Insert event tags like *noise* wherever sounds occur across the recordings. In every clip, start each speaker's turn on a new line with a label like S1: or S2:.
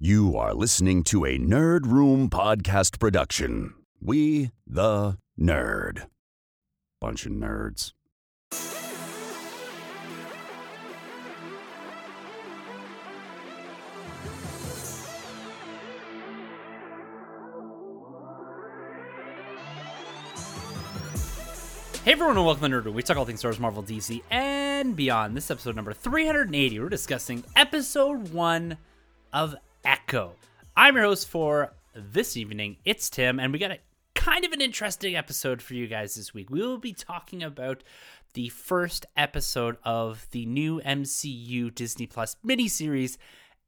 S1: You are listening to a Nerd Room podcast production. We, the nerd. Bunch of nerds.
S2: Hey everyone, and welcome to Nerd Room. We talk all things Star Wars, Marvel, DC, and beyond. This is episode number 380. We're discussing episode one of Echo. I'm your host for this evening. It's Tim, and we got a kind of an interesting episode for you guys this week. We will be talking about the first episode of the new MCU Disney Plus miniseries,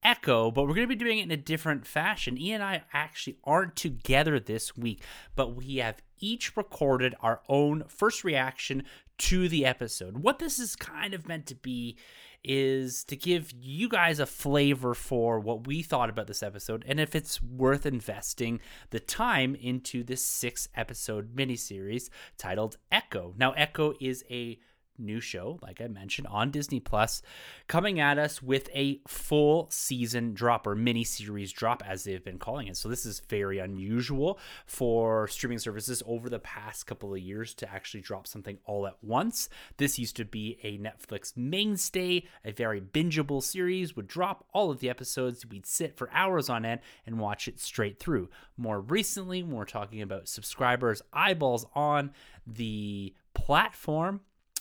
S2: Echo, but we're going to be doing it in a different fashion. Ian and I actually aren't together this week, but we have each recorded our own first reaction to the episode. What this is kind of meant to be is to give you guys a flavor for what we thought about this episode and if it's worth investing the time into this six episode miniseries titled Echo. Now, Echo is a new show, like I mentioned, on Disney Plus, coming at us with a full season drop or mini series drop, as they've been calling it. So this is very unusual for streaming services over the past couple of years to actually drop something all at once. This used to be a Netflix mainstay, a very bingeable series, would drop all of the episodes. We'd sit for hours on end and watch it straight through. More recently, when we're talking about subscribers, eyeballs on the platform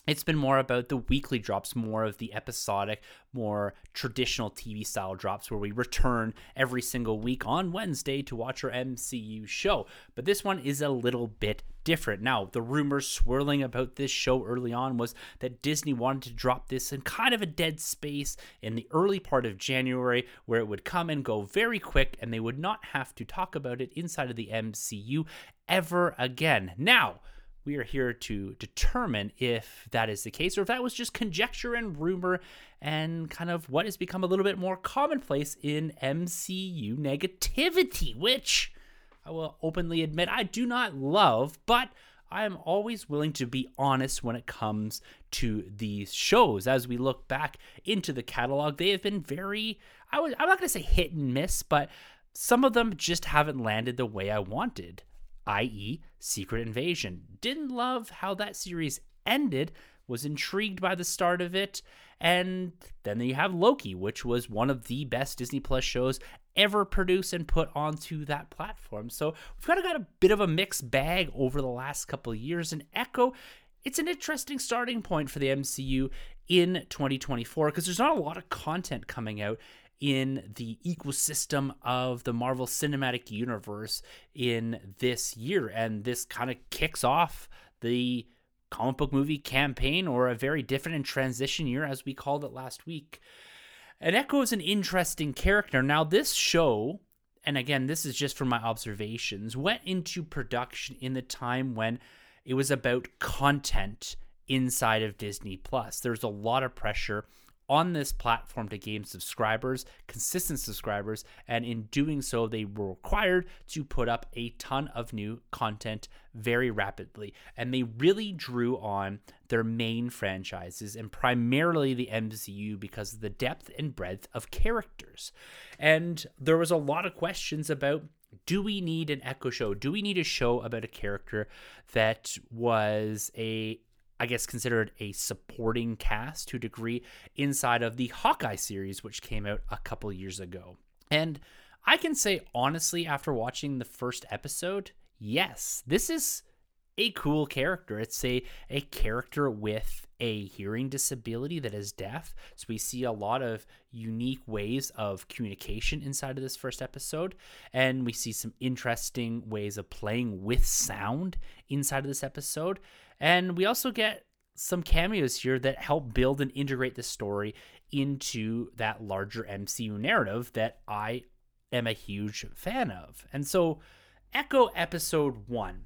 S2: it's been more about the weekly drops, more of the episodic, more traditional TV style drops where we return every single week on Wednesday to watch our MCU show. But this one is a little bit different. Now, the rumors swirling about this show early on was that Disney wanted to drop this in kind of a dead space in the early part of January where it would come and go very quick and they would not have to talk about it inside of the MCU ever again. Now, we are here to determine if that is the case or if that was just conjecture and rumor and kind of what has become a little bit more commonplace in MCU negativity, which I will openly admit I do not love, but I am always willing to be honest when it comes to these shows. As we look back into the catalog, they have been very, I would, I'm not going to say hit and miss, but some of them just haven't landed the way I wanted i.e., Secret Invasion. Didn't love how that series ended, was intrigued by the start of it, and then you have Loki, which was one of the best Disney Plus shows ever produced and put onto that platform. So we've kind of got a bit of a mixed bag over the last couple of years, and Echo. It's an interesting starting point for the MCU in 2024 because there's not a lot of content coming out in the ecosystem of the Marvel Cinematic Universe in this year. And this kind of kicks off the comic book movie campaign or a very different and transition year, as we called it last week. And Echo is an interesting character. Now, this show, and again, this is just from my observations, went into production in the time when it was about content inside of Disney Plus. There's a lot of pressure on this platform to gain subscribers, consistent subscribers, and in doing so, they were required to put up a ton of new content very rapidly. And they really drew on their main franchises and primarily the MCU because of the depth and breadth of characters. And there was a lot of questions about do we need an echo show do we need a show about a character that was a I guess, considered a supporting cast to a degree inside of the Hawkeye series, which came out a couple years ago. And I can say honestly, after watching the first episode, yes, this is a cool character. It's a, a character with a hearing disability that is deaf. So we see a lot of unique ways of communication inside of this first episode. And we see some interesting ways of playing with sound inside of this episode. And we also get some cameos here that help build and integrate the story into that larger MCU narrative that I am a huge fan of. And so, Echo episode one.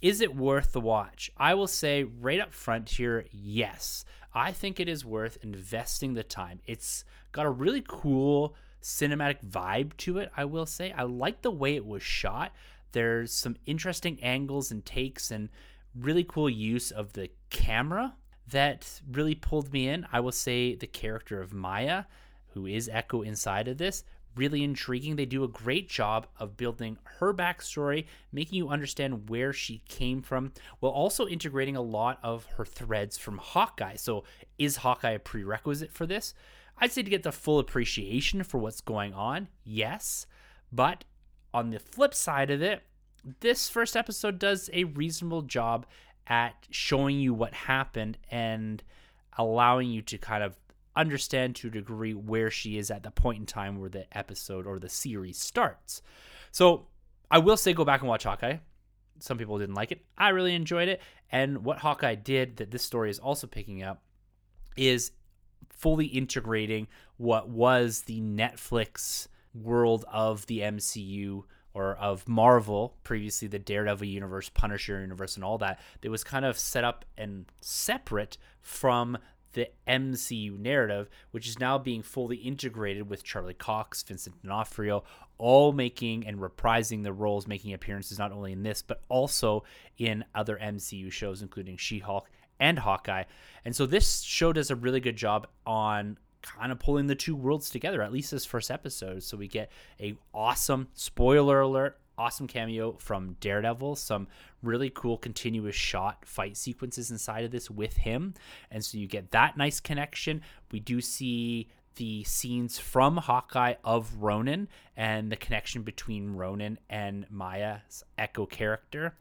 S2: Is it worth the watch? I will say right up front here, yes. I think it is worth investing the time. It's got a really cool cinematic vibe to it, I will say. I like the way it was shot. There's some interesting angles and takes and really cool use of the camera that really pulled me in. I will say the character of Maya, who is Echo inside of this, really intriguing. They do a great job of building her backstory, making you understand where she came from, while also integrating a lot of her threads from Hawkeye. So, is Hawkeye a prerequisite for this? I'd say to get the full appreciation for what's going on, yes. But on the flip side of it, this first episode does a reasonable job at showing you what happened and allowing you to kind of understand to a degree where she is at the point in time where the episode or the series starts. So I will say go back and watch Hawkeye. Some people didn't like it. I really enjoyed it. And what Hawkeye did that this story is also picking up is fully integrating what was the Netflix world of the MCU or of Marvel, previously the Daredevil universe, Punisher universe, and all that, that was kind of set up and separate from the MCU narrative, which is now being fully integrated with Charlie Cox, Vincent D'Onofrio, all making and reprising the roles, making appearances not only in this, but also in other MCU shows, including She Hulk and Hawkeye. And so this show does a really good job on kind of pulling the two worlds together, at least this first episode. So we get a awesome spoiler alert, awesome cameo from Daredevil, some really cool continuous shot fight sequences inside of this with him. And so you get that nice connection. We do see the scenes from Hawkeye of Ronin and the connection between Ronin and Maya's Echo character,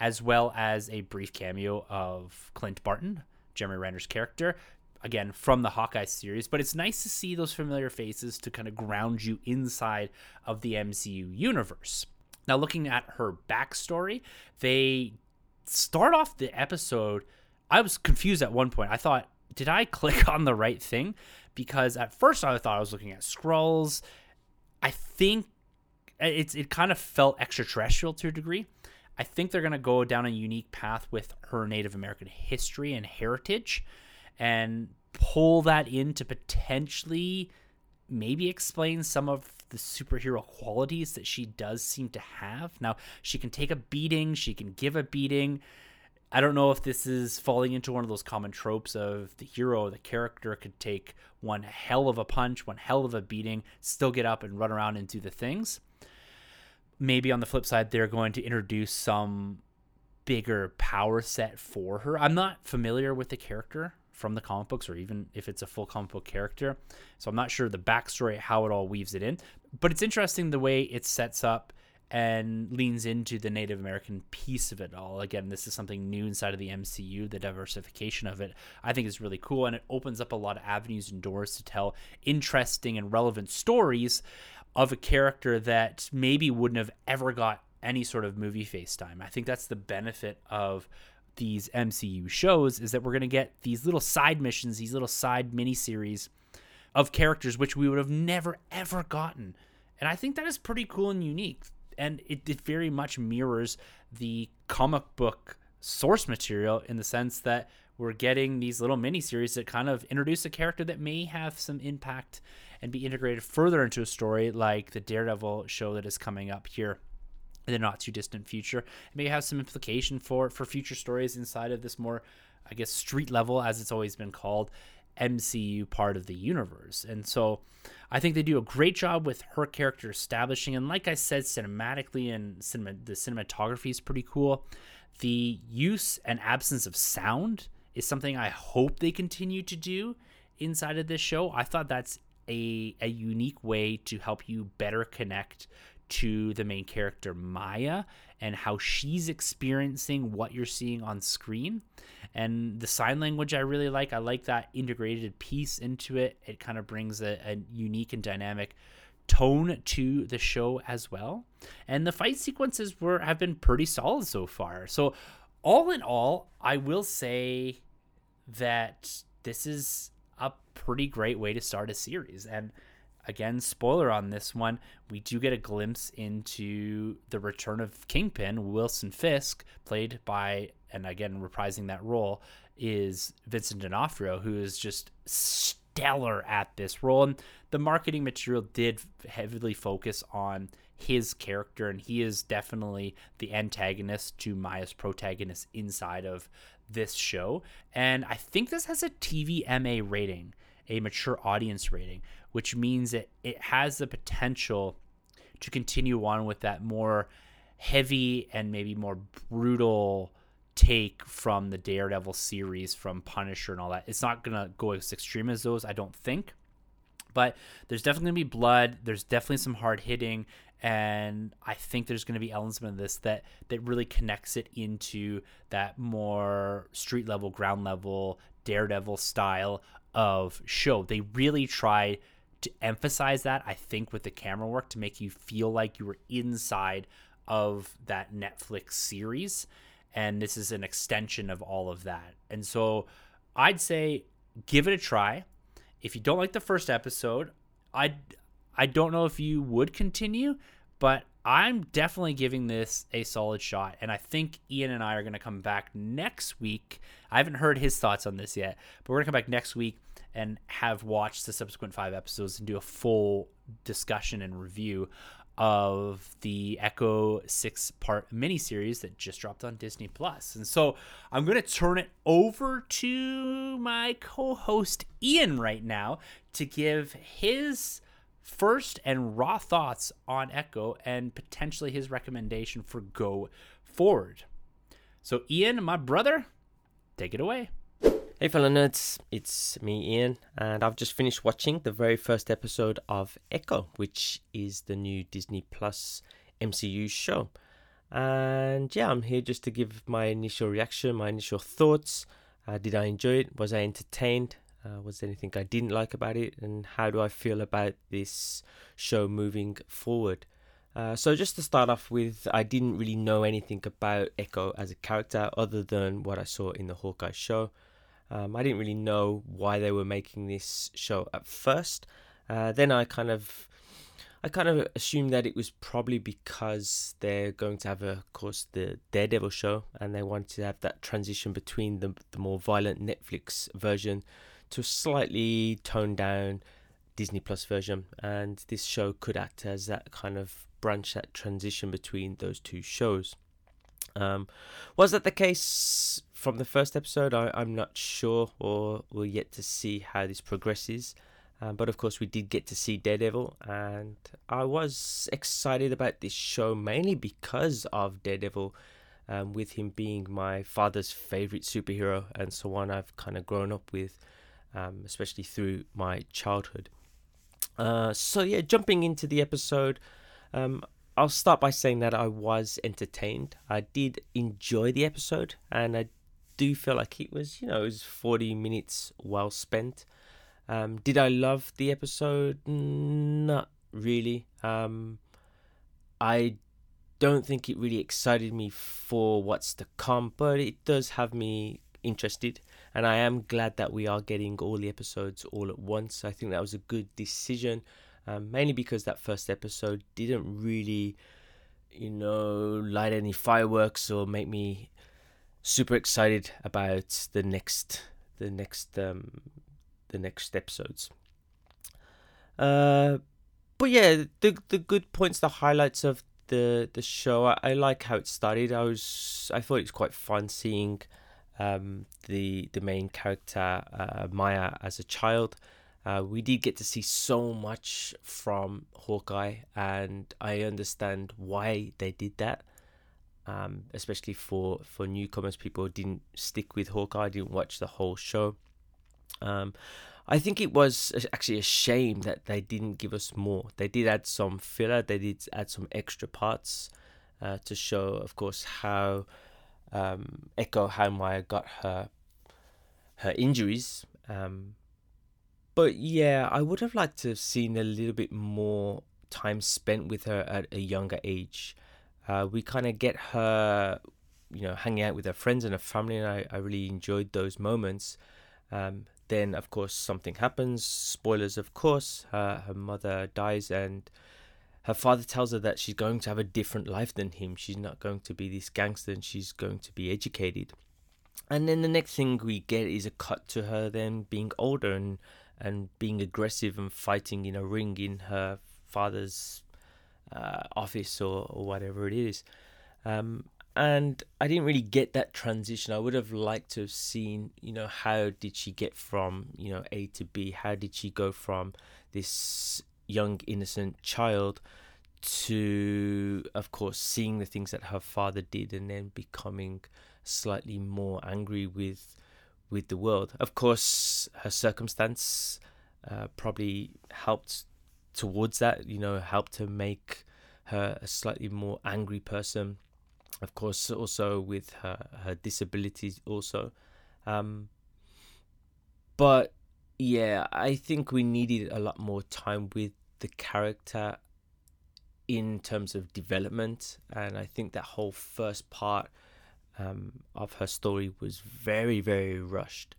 S2: as well as a brief cameo of Clint Barton, Jeremy Renner's character, again from the Hawkeye series, but it's nice to see those familiar faces to kind of ground you inside of the MCU universe. Now, looking at her backstory, they start off the episode. I was confused at one point. I thought, did I *laughs* click on the right thing? Because at first I thought I was looking at Skrulls. I think it's it kind of felt extraterrestrial to a degree. I think they're going to go down a unique path with her Native American history and heritage and pull that in to potentially maybe explain some of the superhero qualities that she does seem to have. Now, she can take a beating, she can give a beating. I don't know if this is falling into one of those common tropes of the hero, the character could take one hell of a punch, one hell of a beating, still get up and run around and do the things. Maybe on the flip side, they're going to introduce some bigger power set for her. I'm not familiar with the character from the comic books or even if it's a full comic book character. So I'm not sure the backstory, how it all weaves it in. But it's interesting the way it sets up and leans into the Native American piece of it all. Again, this is something new inside of the MCU, the diversification of it. I think is really cool and it opens up a lot of avenues and doors to tell interesting and relevant stories of a character that maybe wouldn't have ever got any sort of movie face time. I think that's the benefit of these MCU shows is that we're going to get these little side missions, these little side miniseries of characters which we would have never ever gotten. And I think that is pretty cool and unique. And it, it very much mirrors the comic book source material in the sense that we're getting these little miniseries that kind of introduce a character that may have some impact and be integrated further into a story like the Daredevil show that is coming up here in the not too distant future. It may have some implication for for future stories inside of this more, I guess, street level, as it's always been called, MCU part of the universe. And so I think they do a great job with her character establishing. And like I said, cinematically and cinema, the cinematography is pretty cool. The use and absence of sound is something I hope they continue to do inside of this show. I thought that's a, a unique way to help you better connect to the main character Maya and how she's experiencing what you're seeing on screen. And the sign language I really like. I like that integrated piece into it. It kind of brings a, a unique and dynamic tone to the show as well. And the fight sequences were have been pretty solid so far. So all in all, I will say that this is a pretty great way to start a series. And again, spoiler on this one, we do get a glimpse into the return of Kingpin. Wilson Fisk, played by, and again, reprising that role, is Vincent D'Onofrio, who is just stellar at this role. And the marketing material did heavily focus on his character, and he is definitely the antagonist to Maya's protagonist inside of this show. And I think this has a TVMA rating a mature audience rating, which means that it has the potential to continue on with that more heavy and maybe more brutal take from the Daredevil series from Punisher and all that. It's not going to go as extreme as those, I don't think. But there's definitely going to be blood. There's definitely some hard hitting and I think there's going to be elements of this that that really connects it into that more street level, ground level, Daredevil style of show. They really try to emphasize that I think with the camera work to make you feel like you were inside of that Netflix series and this is an extension of all of that. And so I'd say give it a try. If you don't like the first episode, I I don't know if you would continue, but I'm definitely giving this a solid shot. And I think Ian and I are going to come back next week. I haven't heard his thoughts on this yet, but we're going to come back next week and have watched the subsequent five episodes and do a full discussion and review of the Echo six part miniseries that just dropped on Disney Plus. And so I'm going to turn it over to my co host Ian right now to give his first and raw thoughts on Echo and potentially his recommendation for go forward. So, Ian, my brother, take it away.
S3: Hey, fellow nerds, it's me, Ian, and I've just finished watching the very first episode of Echo, which is the new Disney Plus MCU show. And yeah, I'm here just to give my initial reaction, my initial thoughts. Uh, did I enjoy it? Was I entertained? Uh, was there anything I didn't like about it? And how do I feel about this show moving forward? Uh, so, just to start off with, I didn't really know anything about Echo as a character other than what I saw in the Hawkeye show. Um, I didn't really know why they were making this show at first. Uh, then I kind of, I kind of assumed that it was probably because they're going to have, a, of course, the Daredevil show, and they wanted to have that transition between the the more violent Netflix version to a slightly toned down Disney Plus version, and this show could act as that kind of branch, that transition between those two shows. Um, was that the case from the first episode? I, am not sure, or we'll yet to see how this progresses. Um, but of course, we did get to see Daredevil, and I was excited about this show mainly because of Daredevil, um, with him being my father's favorite superhero and so on. I've kind of grown up with um, especially through my childhood. Uh, so yeah, jumping into the episode, um, I'll start by saying that I was entertained. I did enjoy the episode, and I do feel like it was, you know, it was forty minutes well spent. Um, did I love the episode? Not really. Um, I don't think it really excited me for what's to come, but it does have me interested and I am glad that we are getting all the episodes all at once. I think that was a good decision, um, mainly because that first episode didn't really, you know, light any fireworks or make me super excited about the next the next um, the next episodes. Uh, but yeah, the the good points, the highlights of the the show. I, I like how it started. I was I thought it was quite fun seeing um, the the main character uh, Maya as a child. Uh, we did get to see so much from Hawkeye, and I understand why they did that. Um, especially for for newcomers, people didn't stick with Hawkeye, didn't watch the whole show. Um, I think it was actually a shame that they didn't give us more. They did add some filler, they did add some extra parts uh, to show, of course, how um, Echo how Maya got her her injuries. Um, but yeah, I would have liked to have seen a little bit more time spent with her at a younger age. Uh, we kind of get her, you know, hanging out with her friends and her family, and I, I really enjoyed those moments. Um, then, of course, something happens. Spoilers, of course. Her, her mother dies, and her father tells her that she's going to have a different life than him. She's not going to be this gangster and she's going to be educated. And then the next thing we get is a cut to her then being older and and being aggressive and fighting in a ring in her father's uh, office or, or whatever it is. Um, and I didn't really get that transition. I would have liked to have seen, you know, how did she get from, you know, A to B? How did she go from this young innocent child to, of course, seeing the things that her father did and then becoming slightly more angry with with the world. Of course, her circumstance uh, probably helped towards that. You know, helped to make her a slightly more angry person of course, also with her her disabilities, also. Um, but yeah, I think we needed a lot more time with the character in terms of development, and I think that whole first part um, of her story was very, very rushed,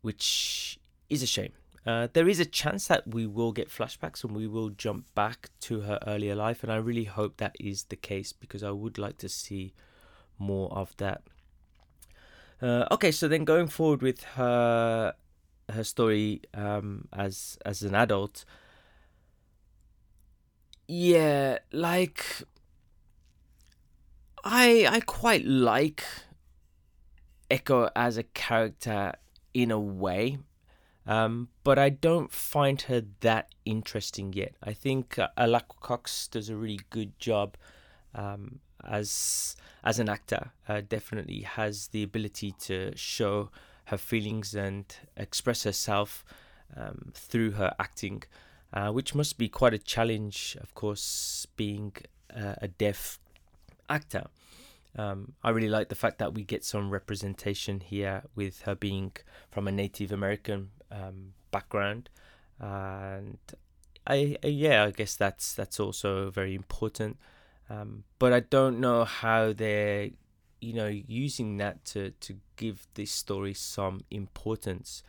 S3: which is a shame. Uh, there is a chance that we will get flashbacks and we will jump back to her earlier life, and I really hope that is the case because I would like to see more of that. Uh, okay, so then going forward with her her story um, as as an adult, yeah, like I I quite like Echo as a character in a way um, but I don't find her that interesting yet. I think uh, Alaqua Cox does a really good job um, as as an actor. Uh, definitely has the ability to show her feelings and express herself um, through her acting, uh, which must be quite a challenge, of course, being uh, a deaf actor. Um, I really like the fact that we get some representation here with her being from a Native American um, background, and I, I, yeah, I guess that's that's also very important. Um, but I don't know how they're, you know, using that to to give this story some importance.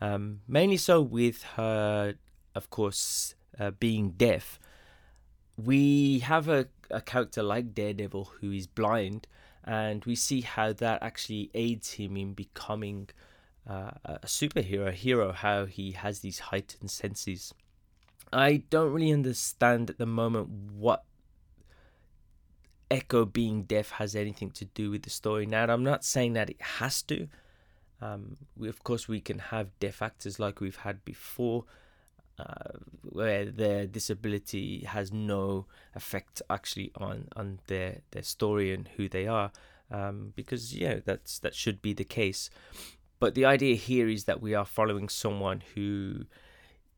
S3: Um, mainly so with her, of course, uh, being deaf. We have a, a character like Daredevil who is blind, and we see how that actually aids him in becoming uh, a superhero, hero, how he has these heightened senses. I don't really understand at the moment what Echo being deaf has anything to do with the story. Now, I'm not saying that it has to. Um, we, of course, we can have deaf actors like we've had before, uh, where their disability has no effect actually on on their their story and who they are. Um, because yeah, that's that should be the case. But the idea here is that we are following someone who,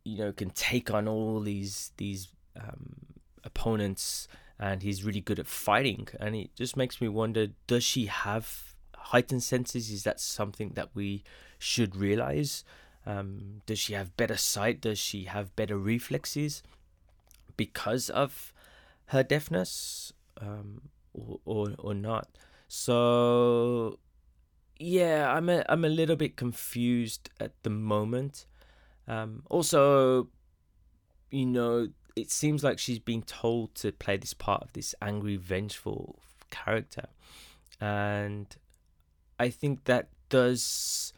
S3: you know, can take on all these these um, opponents, and he's really good at fighting. And it just makes me wonder: Does she have heightened senses? Is that something that we should realize? Um, does she have better sight? Does she have better reflexes because of her deafness, um, or, or or not? So yeah, I'm a I'm a little bit confused at the moment. Um, also, you know, it seems like she's been told to play this part of this angry, vengeful character, and I think that does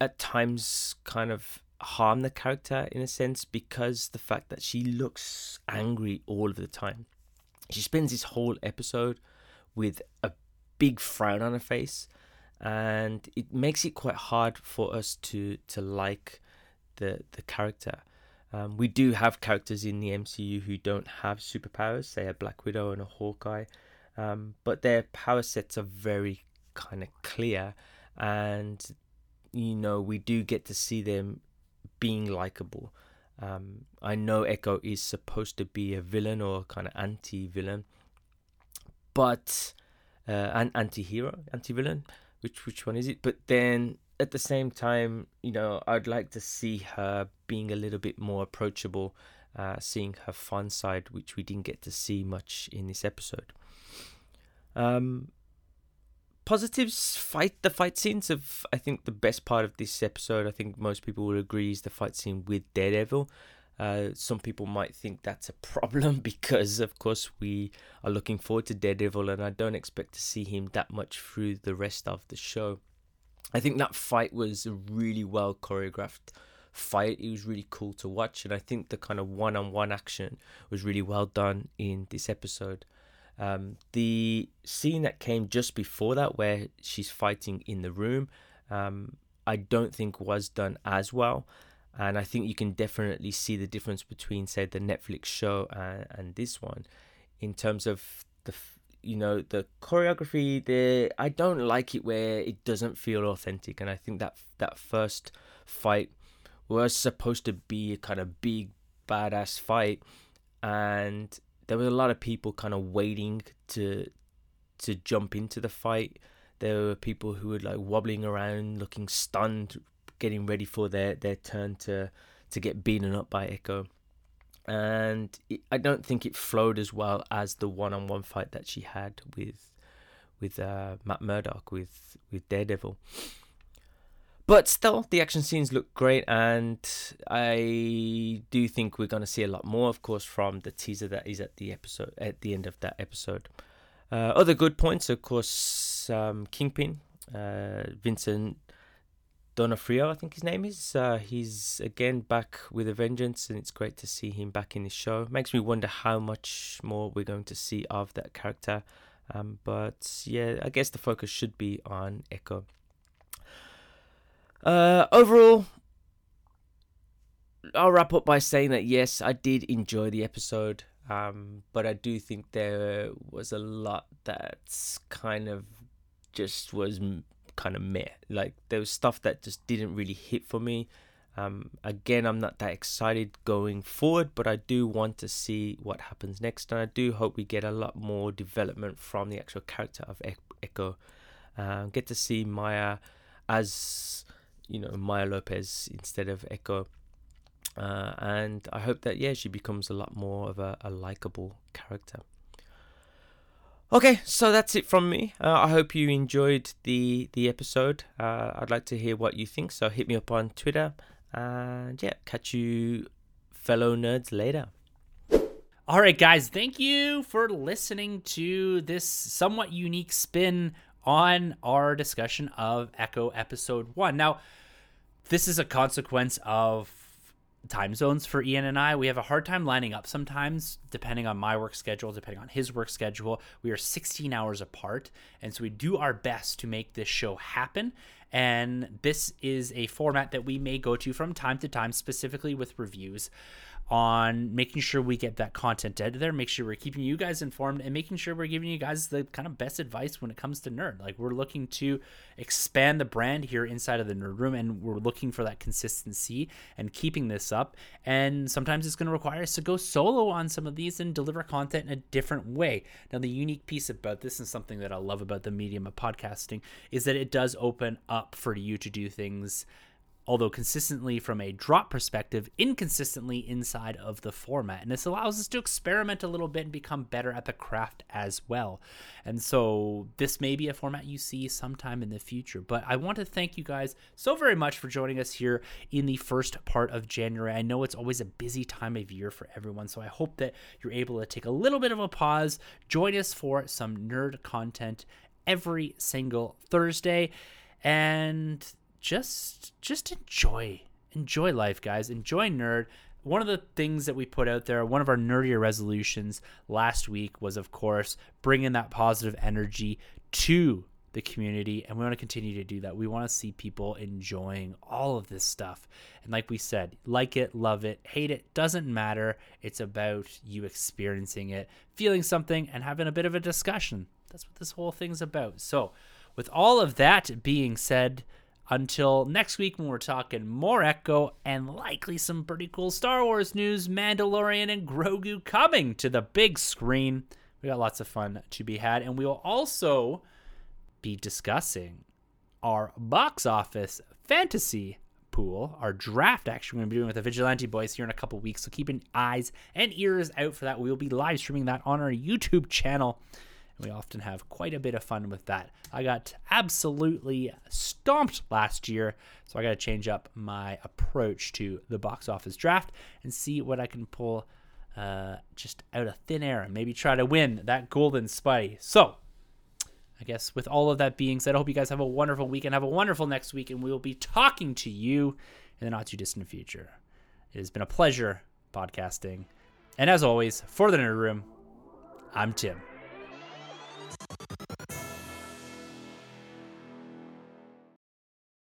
S3: at times kind of harm the character in a sense because the fact that she looks angry all of the time. She spends this whole episode with a big frown on her face and it makes it quite hard for us to to like the the character. Um, we do have characters in the MCU who don't have superpowers, say a Black Widow and a Hawkeye, um, but their power sets are very kind of clear, and you know we do get to see them being likable. Um, I know Echo is supposed to be a villain or kind of anti-villain, but uh, an anti-hero, anti-villain, which which one is it? But then at the same time, you know, I'd like to see her being a little bit more approachable, uh, seeing her fun side, which we didn't get to see much in this episode. Um, positives fight the fight scenes of I think the best part of this episode. I think most people will agree is the fight scene with Daredevil. Uh, some people might think that's a problem *laughs* because, of course, we are looking forward to Daredevil, and I don't expect to see him that much through the rest of the show. I think that fight was a really well choreographed fight. It was really cool to watch, and I think the kind of one on one action was really well done in this episode. Um, the scene that came just before that, where she's fighting in the room, um, I don't think was done as well. And I think you can definitely see the difference between, say, the Netflix show and, and this one in terms of the you know the choreography there i don't like it where it doesn't feel authentic and i think that that first fight was supposed to be a kind of big badass fight and there was a lot of people kind of waiting to to jump into the fight. There were people who were like wobbling around looking stunned getting ready for their their turn to to get beaten up by echo and it, I don't think it flowed as well as the one-on-one fight that she had with with uh, Matt Murdock with with Daredevil. But still, the action scenes look great, and I do think we're going to see a lot more, of course, from the teaser that is at the episode at the end of that episode. Uh, other good points, of course, um, Kingpin, uh, Vincent D'Onofrio, I think his name is. Uh, he's again back with a vengeance, and it's great to see him back in the show. Makes me wonder how much more we're going to see of that character. Um, but yeah, I guess the focus should be on Echo. Uh, overall, I'll wrap up by saying that yes, I did enjoy the episode, um, but I do think there was a lot that's kind of just was kind of meh. Like there was stuff that just didn't really hit for me. Um, again, I'm not that excited going forward, but I do want to see what happens next, and I do hope we get a lot more development from the actual character of Echo. Uh, get to see Maya as you know Maya Lopez instead of Echo, uh, and I hope that yeah she becomes a lot more of a, a likable character. Okay, so that's it from me. Uh, I hope you enjoyed the the episode. Uh, I'd like to hear what you think, so hit me up on Twitter. And yeah, catch you fellow nerds later.
S2: All right, guys, thank you for listening to this somewhat unique spin on our discussion of Echo Episode 1. Now, this is a consequence of time zones for Ian and I. We have a hard time lining up sometimes, depending on my work schedule, depending on his work schedule. We are 16 hours apart, and so we do our best to make this show happen. And this is a format that we may go to from time to time, specifically with reviews on making sure we get that content out there, make sure we're keeping you guys informed, and making sure we're giving you guys the kind of best advice when it comes to nerd. Like we're looking to expand the brand here inside of the nerd room, and we're looking for that consistency and keeping this up. And sometimes it's going to require us to go solo on some of these and deliver content in a different way. Now, the unique piece about this and something that I love about the medium of podcasting is that it does open up for you to do things although consistently from a drop perspective, inconsistently inside of the format. And this allows us to experiment a little bit and become better at the craft as well. And so this may be a format you see sometime in the future. But I want to thank you guys so very much for joining us here in the first part of January. I know it's always a busy time of year for everyone, so I hope that you're able to take a little bit of a pause, join us for some nerd content every single Thursday. And just just enjoy enjoy life, guys. Enjoy nerd. One of the things that we put out there, one of our nerdier resolutions last week was, of course, bringing that positive energy to the community and we want to continue to do that. We want to see people enjoying all of this stuff. And like we said, like it, love it, hate it, doesn't matter. It's about you experiencing it, feeling something and having a bit of a discussion. That's what this whole thing's about. So, with all of that being said, until next week when we're talking more Echo and likely some pretty cool Star Wars news, Mandalorian and Grogu coming to the big screen. We got lots of fun to be had, and we will also be discussing our box office fantasy pool, our draft. Actually, we're going to be doing with the Vigilante Boys here in a couple weeks, so keep an eyes and ears out for that. We will be live streaming that on our YouTube channel. We often have quite a bit of fun with that. I got absolutely stomped last year, so I got to change up my approach to the box office draft and see what I can pull uh, just out of thin air and maybe try to win that golden spy. So, I guess with all of that being said, I hope you guys have a wonderful weekend, have a wonderful next week, and we will be talking to you in the not too distant future. It has been a pleasure podcasting. And as always, for the Nerd Room, I'm Tim.